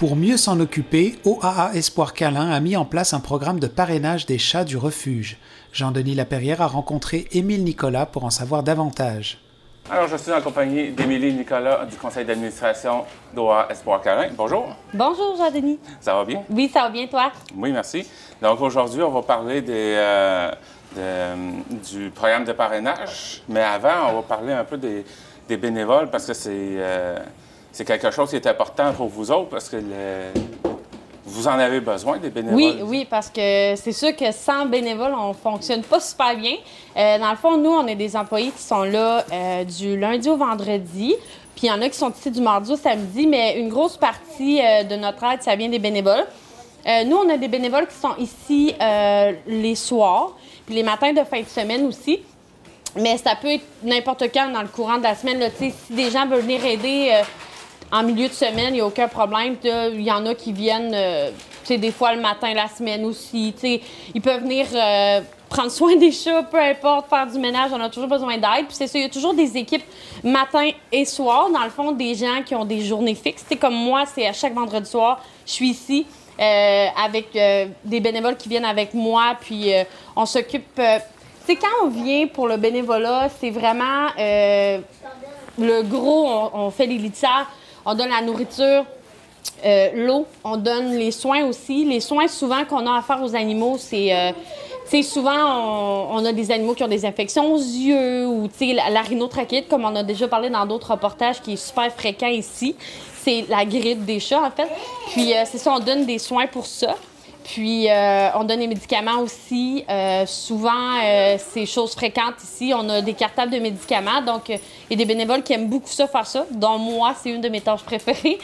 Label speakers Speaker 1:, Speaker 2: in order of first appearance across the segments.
Speaker 1: Pour mieux s'en occuper, OAA Espoir Câlin a mis en place un programme de parrainage des chats du refuge. Jean-Denis Laperrière a rencontré Émile Nicolas pour en savoir davantage.
Speaker 2: Alors, je suis en compagnie d'Émilie Nicolas du conseil d'administration d'OA Espoir Câlin. Bonjour.
Speaker 3: Bonjour, Jean-Denis.
Speaker 2: Ça va bien?
Speaker 3: Oui, ça va bien, toi?
Speaker 2: Oui, merci. Donc, aujourd'hui, on va parler des, euh, du programme de parrainage. Mais avant, on va parler un peu des, bénévoles parce que euh, c'est quelque chose qui est important pour vous autres parce que vous en avez besoin des bénévoles?
Speaker 3: Oui, oui, parce que c'est sûr que sans bénévoles, on ne fonctionne pas super bien. Euh, dans le fond, nous, on est des employés qui sont là euh, du lundi au vendredi. Puis il y en a qui sont ici du mardi au samedi, mais une grosse partie de notre aide, ça vient des bénévoles. nous, on a des bénévoles qui sont ici les soirs les matins de fin de semaine aussi. Mais ça peut être n'importe quand dans le courant de la semaine. Si des gens veulent venir aider euh, en milieu de semaine, il n'y a aucun problème. Il y en a qui viennent euh, des fois le matin, la semaine aussi. Ils peuvent venir euh, prendre soin des chats, peu importe, faire du ménage. On a toujours besoin d'aide. Puis c'est ça, il y a toujours des équipes matin et soir. Dans le fond, des gens qui ont des journées fixes. comme moi, c'est à chaque vendredi soir, je suis ici. Euh, avec des bénévoles qui viennent avec moi, puis on s'occupe. tu quand on vient pour le bénévolat, c'est vraiment le gros. On, fait les litières, on donne la nourriture. l'eau, on donne les soins aussi. Les soins souvent qu'on a à faire aux animaux, c'est sais, souvent, on, a des animaux qui ont des infections aux yeux ou, la, la comme on a déjà parlé dans d'autres reportages, qui est super fréquent ici c'est la grippe des chats, en fait. Puis, euh, c'est ça, on donne des soins pour ça. Puis, euh, on donne des médicaments aussi. Euh, souvent, c'est chose fréquente ici. On a des cartables de médicaments. Donc, il y a des bénévoles qui aiment beaucoup ça, faire ça. Dont moi, c'est une de mes tâches préférées.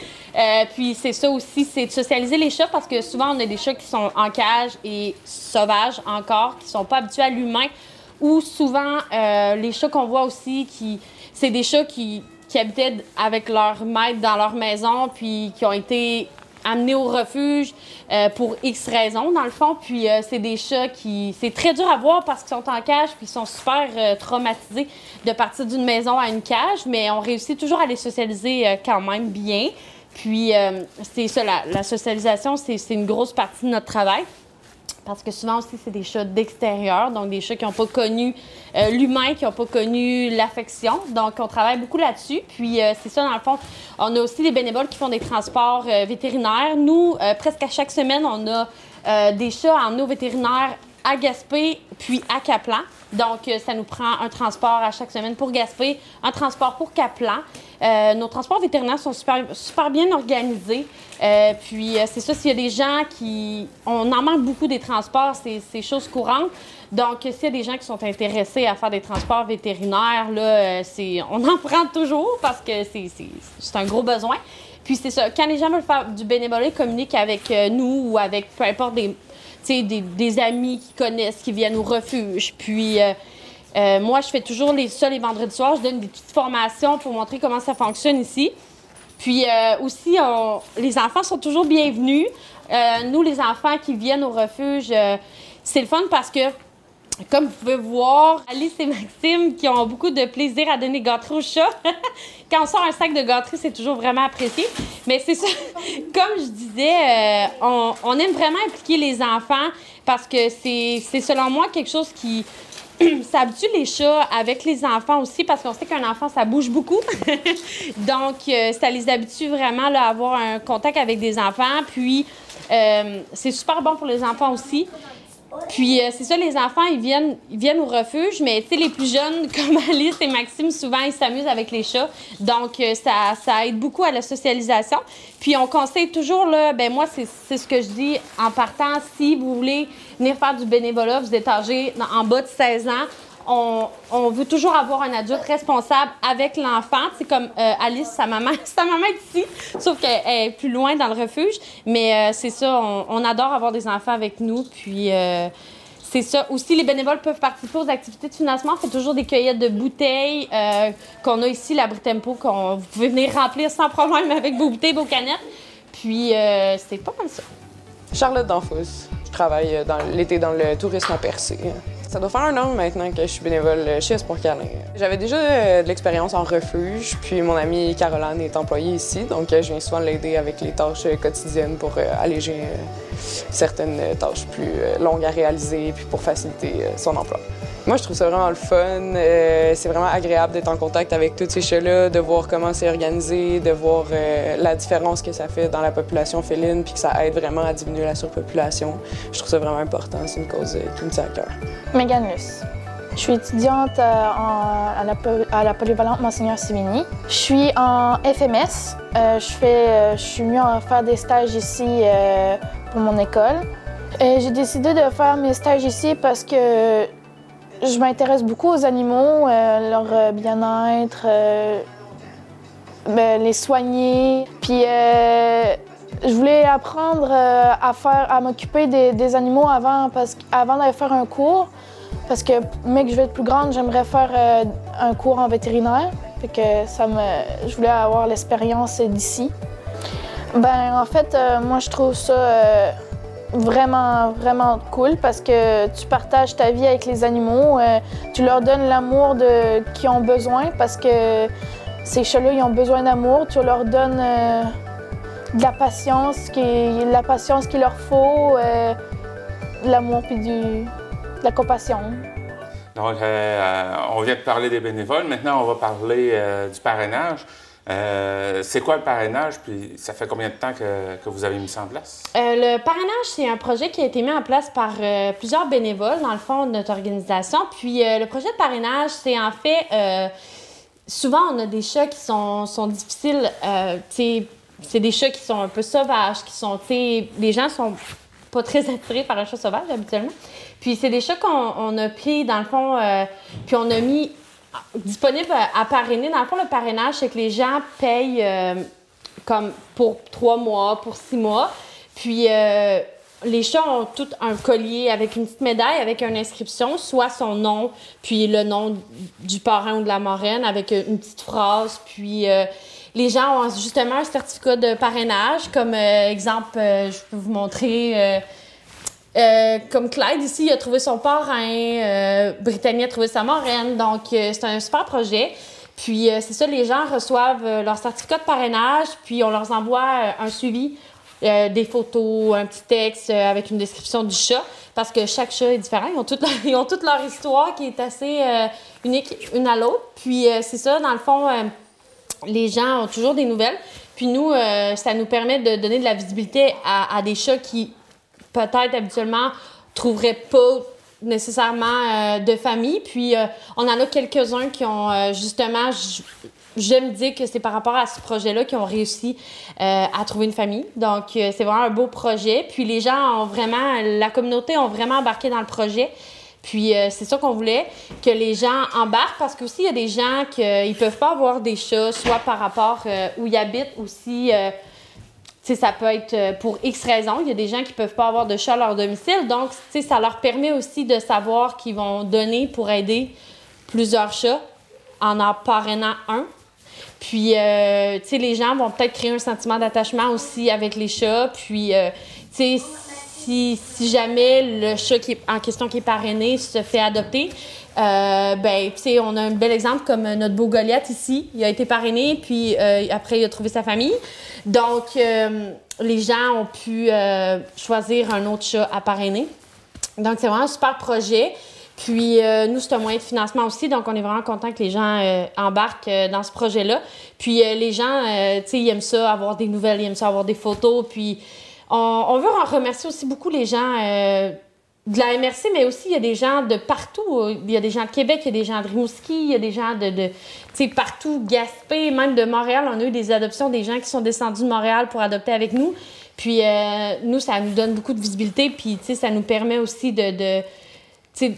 Speaker 3: puis, c'est ça aussi, c'est de socialiser les chats parce que souvent, on a des chats qui sont en cage et sauvages encore, qui sont pas habitués à l'humain. Ou souvent, les chats qu'on voit aussi, qui, c'est des chats qui qui habitaient avec leur maître dans leur maison, puis qui ont été amenés au refuge euh, pour X raisons, dans le fond. Puis euh, c'est des chats qui... C'est très dur à voir parce qu'ils sont en cage, puis ils sont super euh, traumatisés de partir d'une maison à une cage, mais on réussit toujours à les socialiser quand même bien. Puis c'est ça, la, socialisation, c'est une grosse partie de notre travail parce que souvent aussi, c'est des chats d'extérieur, donc des chats qui n'ont pas connu l'humain, qui n'ont pas connu l'affection. Donc, on travaille beaucoup là-dessus. Puis, c'est ça, dans le fond, on a aussi des bénévoles qui font des transports euh, vétérinaires. Nous, presque à chaque semaine, on a des chats en eau vétérinaire à Gaspé, puis à Caplan. Donc, ça nous prend un transport à chaque semaine pour Gaspé, un transport pour Caplan. Euh, nos transports vétérinaires sont super, bien organisés. Euh, puis, euh, c'est ça, s'il y a des gens qui. On en manque beaucoup des transports, c'est chose courante. Donc, s'il y a des gens qui sont intéressés à faire des transports vétérinaires, là, on en prend toujours parce que c'est un gros besoin. Puis, c'est ça, quand les gens veulent faire du bénévolat, ils communiquent avec nous ou avec peu importe des, des, des amis qui connaissent, qui viennent au refuge. Puis, euh, moi, je fais toujours les, ça les vendredis soirs. Je donne des petites formations pour montrer comment ça fonctionne ici. Puis euh, aussi, les enfants sont toujours bienvenus. Euh, nous, les enfants qui viennent au refuge, c'est le fun parce que, comme vous pouvez voir, Alice et Maxime qui ont beaucoup de plaisir à donner gâteries aux chats. Quand on sort un sac de gâteries, c'est toujours vraiment apprécié. Mais c'est ça, comme je disais, on, on, aime vraiment impliquer les enfants parce que c'est selon moi quelque chose qui ça habitue les chats avec les enfants aussi parce qu'on sait qu'un enfant, ça bouge beaucoup. Donc, euh, ça les habitue vraiment à avoir un contact avec des enfants. Puis, euh, c'est super bon pour les enfants aussi. Puis euh, c'est ça, les enfants, ils viennent, ils viennent au refuge, mais tu sais, les plus jeunes, comme Alice et Maxime, souvent, ils s'amusent avec les chats. Donc, euh, ça, ça aide beaucoup à la socialisation. Puis on conseille toujours, là, ben moi, c'est ce que je dis en partant, si vous voulez venir faire du bénévolat, vous êtes âgé en bas de 16 ans, on, veut toujours avoir un adulte responsable avec l'enfant. C'est comme euh, Alice, sa maman, sa maman est ici, sauf qu'elle est plus loin dans le refuge. Mais euh, c'est ça, on, adore avoir des enfants avec nous. Puis euh, c'est ça. Aussi, les bénévoles peuvent participer aux activités de financement. Fait toujours des cueillettes de bouteilles qu'on a ici, la Britempo, qu'on vous pouvez venir remplir sans problème avec vos bouteilles, vos canettes. Puis c'est pas mal ça.
Speaker 4: Charlotte Danfous. Je travaille l'été dans le tourisme à Percé. Ça doit faire un an maintenant que je suis bénévole chez Espoir Câlin. J'avais déjà euh, de l'expérience en refuge, puis mon amie Caroline est employée ici, donc euh, je viens souvent l'aider avec les tâches quotidiennes pour alléger certaines tâches plus longues à réaliser, puis pour faciliter son emploi. Moi, je trouve ça vraiment le fun. Euh, c'est vraiment agréable d'être en contact avec tous ces chats-là, de voir comment c'est organisé, de voir euh, la différence que ça fait dans la population féline, puis que ça aide vraiment à diminuer la surpopulation. Je trouve ça vraiment important. C'est une cause euh, qui me tient à cœur.
Speaker 5: Megan Luce. Je suis étudiante à, la, polyvalente Monseigneur Simini. Je suis en FMS. je, fais, je suis venue faire des stages ici pour mon école. J'ai décidé de faire mes stages ici parce que je m'intéresse beaucoup aux animaux, euh, leur euh, bien-être, euh, ben, les soigner. Puis je voulais apprendre à à m'occuper des, animaux avant, parce avant d'aller faire un cours. Parce que, mec, je vais être plus grande, j'aimerais faire un cours en vétérinaire. Que ça me, je voulais avoir l'expérience d'ici. Ben, en fait, moi, je trouve ça vraiment, vraiment cool parce que tu partages ta vie avec les animaux, euh, tu leur donnes l'amour qu'ils ont besoin parce que ces chats-là, ils ont besoin d'amour. Tu leur donnes euh, de la patience, qui, la patience qu'il leur faut, euh, de l'amour puis du, la compassion.
Speaker 2: Donc, on vient de parler des bénévoles. Maintenant, on va parler du parrainage. Euh, c'est quoi le parrainage, puis ça fait combien de temps que, vous avez mis ça en place?
Speaker 3: Euh, le parrainage, c'est un projet qui a été mis en place par euh, plusieurs bénévoles, dans le fond, de notre organisation. Puis le projet de parrainage, c'est en fait, souvent, on a des chats qui sont, sont difficiles, c'est des chats qui sont un peu sauvages, qui sont, les gens sont pas très attirés par un chat sauvage, habituellement. Puis c'est des chats qu'on a pris, dans le fond, puis on a mis disponible à parrainer. Dans le fond, le parrainage, c'est que les gens payent euh, comme pour trois mois, pour six mois. Puis euh, les chats ont tout un collier avec une petite médaille, avec une inscription, soit son nom, puis le nom du parrain ou de la marraine, avec une petite phrase. Puis euh, les gens ont justement un certificat de parrainage. Comme exemple, je peux vous montrer euh, comme Clyde ici, il a trouvé son parrain, euh, Brittany a trouvé sa marraine, donc euh, c'est un super projet. Puis c'est ça, les gens reçoivent leur certificat de parrainage, puis on leur envoie un suivi, des photos, un petit texte avec une description du chat, parce que chaque chat est différent. Ils ont toute, ils ont toute leur histoire qui est assez unique une à l'autre. Puis c'est ça, dans le fond, les gens ont toujours des nouvelles. Puis nous, ça nous permet de donner de la visibilité à, des chats qui peut-être habituellement trouveraient pas nécessairement euh, de famille. Puis euh, on en a quelques-uns qui ont euh, justement, j'aime dire que c'est par rapport à ce projet-là qu'ils ont réussi à trouver une famille. Donc c'est vraiment un beau projet. Puis les gens ont vraiment, la communauté ont vraiment embarqué dans le projet. Puis c'est ça qu'on voulait, que les gens embarquent parce qu'aussi il y a des gens qui ne peuvent pas avoir des chats, soit par rapport où ils habitent, aussi ça peut être euh, pour X raisons. Il y a des gens qui ne peuvent pas avoir de chat à leur domicile. Donc, ça leur permet aussi de savoir qu'ils vont donner pour aider plusieurs chats en en parrainant un. Puis, euh, les gens vont peut-être créer un sentiment d'attachement aussi avec les chats. Puis, euh, si, jamais le chat qui est en question qui est parrainé se fait adopter, euh, ben, on a un bel exemple comme notre beau Goliath ici. Il a été parrainé, puis euh, après, il a trouvé sa famille. Donc, euh, les gens ont pu euh, choisir un autre chat à parrainer. Donc, c'est vraiment un super projet. Puis, nous, c'est un moyen de financement aussi. Donc, on est vraiment content que les gens embarquent dans ce projet-là. Puis, les gens, ils aiment ça, avoir des nouvelles, ils aiment ça, avoir des photos. Puis, on, veut remercier aussi beaucoup les gens de la MRC, mais aussi il y a des gens de partout. Il y a des gens de Québec, il y a des gens de Rimouski, il y a des gens de, tu sais, partout, Gaspé, même de Montréal. On a eu des adoptions, des gens qui sont descendus de Montréal pour adopter avec nous. Puis euh, nous, ça nous donne beaucoup de visibilité, puis tu sais, ça nous permet aussi de, tu sais,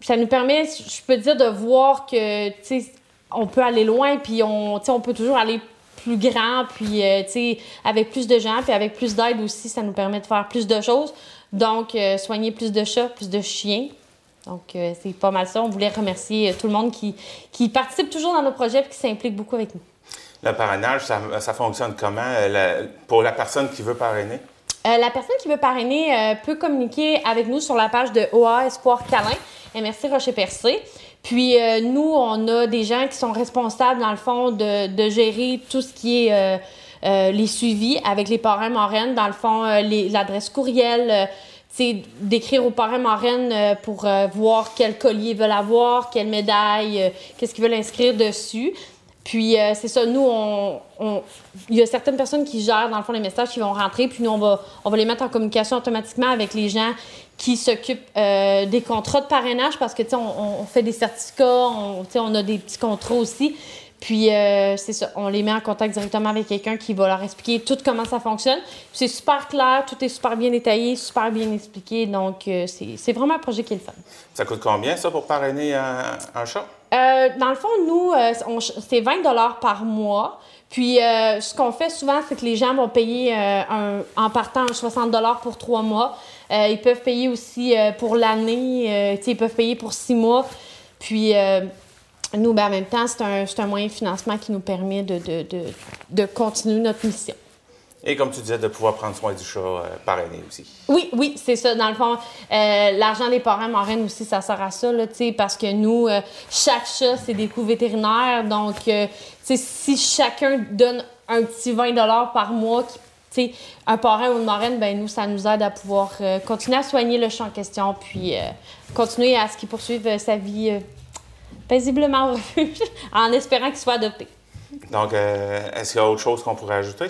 Speaker 3: ça nous permet, je peux dire, de voir que, tu sais, on peut aller loin, puis on, on peut toujours aller plus grand, puis, euh, tu sais, avec plus de gens, puis avec plus d'aide aussi, ça nous permet de faire plus de choses. Donc, euh, soigner plus de chats, plus de chiens. Donc, euh, c'est pas mal ça. On voulait remercier tout le monde qui, qui participe toujours dans nos projets et qui s'implique beaucoup avec nous.
Speaker 2: Le parrainage, ça, ça fonctionne comment? Pour la personne qui veut parrainer?
Speaker 3: La personne qui veut parrainer peut communiquer avec nous sur la page de OA Espoir Câlin, MRC Rocher-Percé. Puis euh, nous, on a des gens qui sont responsables, dans le fond, de, de gérer tout ce qui est euh, euh, les suivis avec les parrains marraines. Dans le fond, l'adresse courriel, d'écrire aux parrains marraines pour voir quel collier ils veulent avoir, quelle médaille, qu'est-ce qu'ils veulent inscrire dessus. Puis euh, c'est ça, nous, on, il y a certaines personnes qui gèrent dans le fond les messages qui vont rentrer, puis nous, on va, on va les mettre en communication automatiquement avec les gens qui s'occupent euh, des contrats de parrainage parce que, tu sais, on, fait des certificats, on, on a des petits contrats aussi. Puis euh, c'est ça, on les met en contact directement avec quelqu'un qui va leur expliquer tout comment ça fonctionne. C'est super clair, tout est super bien détaillé, super bien expliqué, donc c'est vraiment un projet qui est le fun.
Speaker 2: Ça coûte combien, ça, pour parrainer un chat?
Speaker 3: Euh, dans le fond, nous, euh, c'est 20 par mois. Puis, euh, ce qu'on fait souvent, c'est que les gens vont payer un- en partant un 60 pour trois mois. Ils peuvent payer aussi pour l'année. ils peuvent payer pour six mois. Puis, nous, ben, en même temps, c'est un, un moyen de financement qui nous permet de, de, de, de continuer notre mission.
Speaker 2: Et comme tu disais, de pouvoir prendre soin du chat euh, parrainé aussi.
Speaker 3: Oui, oui, c'est ça. Dans le fond, euh, l'argent des parents marraines aussi, ça sert à ça, là, parce que nous, euh, chaque chat, c'est des coûts vétérinaires. Donc, euh, si chacun donne un petit 20 par mois, qui- un parrain ou une marraine, ben nous, ça nous aide à pouvoir euh, continuer à soigner le chat en question, puis euh, continuer à ce qu'il poursuive euh, sa vie paisiblement au refuge, en espérant qu'il soit adopté.
Speaker 2: Donc, est-ce qu'il y a autre chose qu'on pourrait ajouter?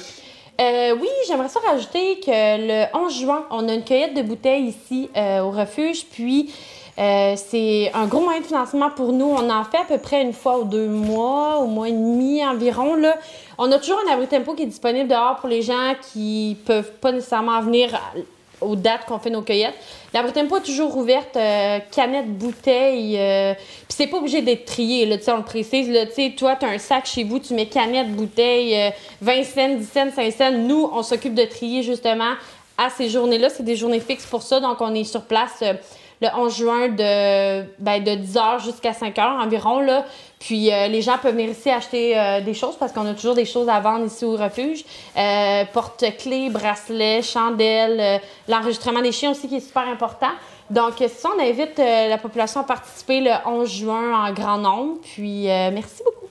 Speaker 3: Euh, oui, j'aimerais ça rajouter que le 11 juin, on a une cueillette de bouteilles ici euh, au refuge. Puis, euh, c'est un gros moyen de financement pour nous. On en fait à peu près une fois ou deux mois, au mois et demi environ. Là. On a toujours un abri tempo qui est disponible dehors pour les gens qui peuvent pas nécessairement venir aux dates qu'on fait nos cueillettes. L'abri tempo est toujours ouverte, euh, canettes, bouteilles. euh, Puis c'est pas obligé d'être trié, là, on le précise. Là, tu sais, toi, tu as un sac chez vous, tu mets canettes, bouteilles, euh, 20 cents, 10 cents, 5 cents. Nous, on s'occupe de trier justement à ces journées-là. C'est des journées fixes pour ça. Donc, on est sur place euh, le 11 juin de, ben, de 10h jusqu'à 5h environ. Puis euh, les gens peuvent venir ici acheter euh, des choses parce qu'on a toujours des choses à vendre ici au refuge. Euh, porte-clés, bracelets, chandelles, l'enregistrement des chiens aussi qui est super important. Donc, ça, on invite la population à participer le 11 juin en grand nombre. Puis, merci beaucoup.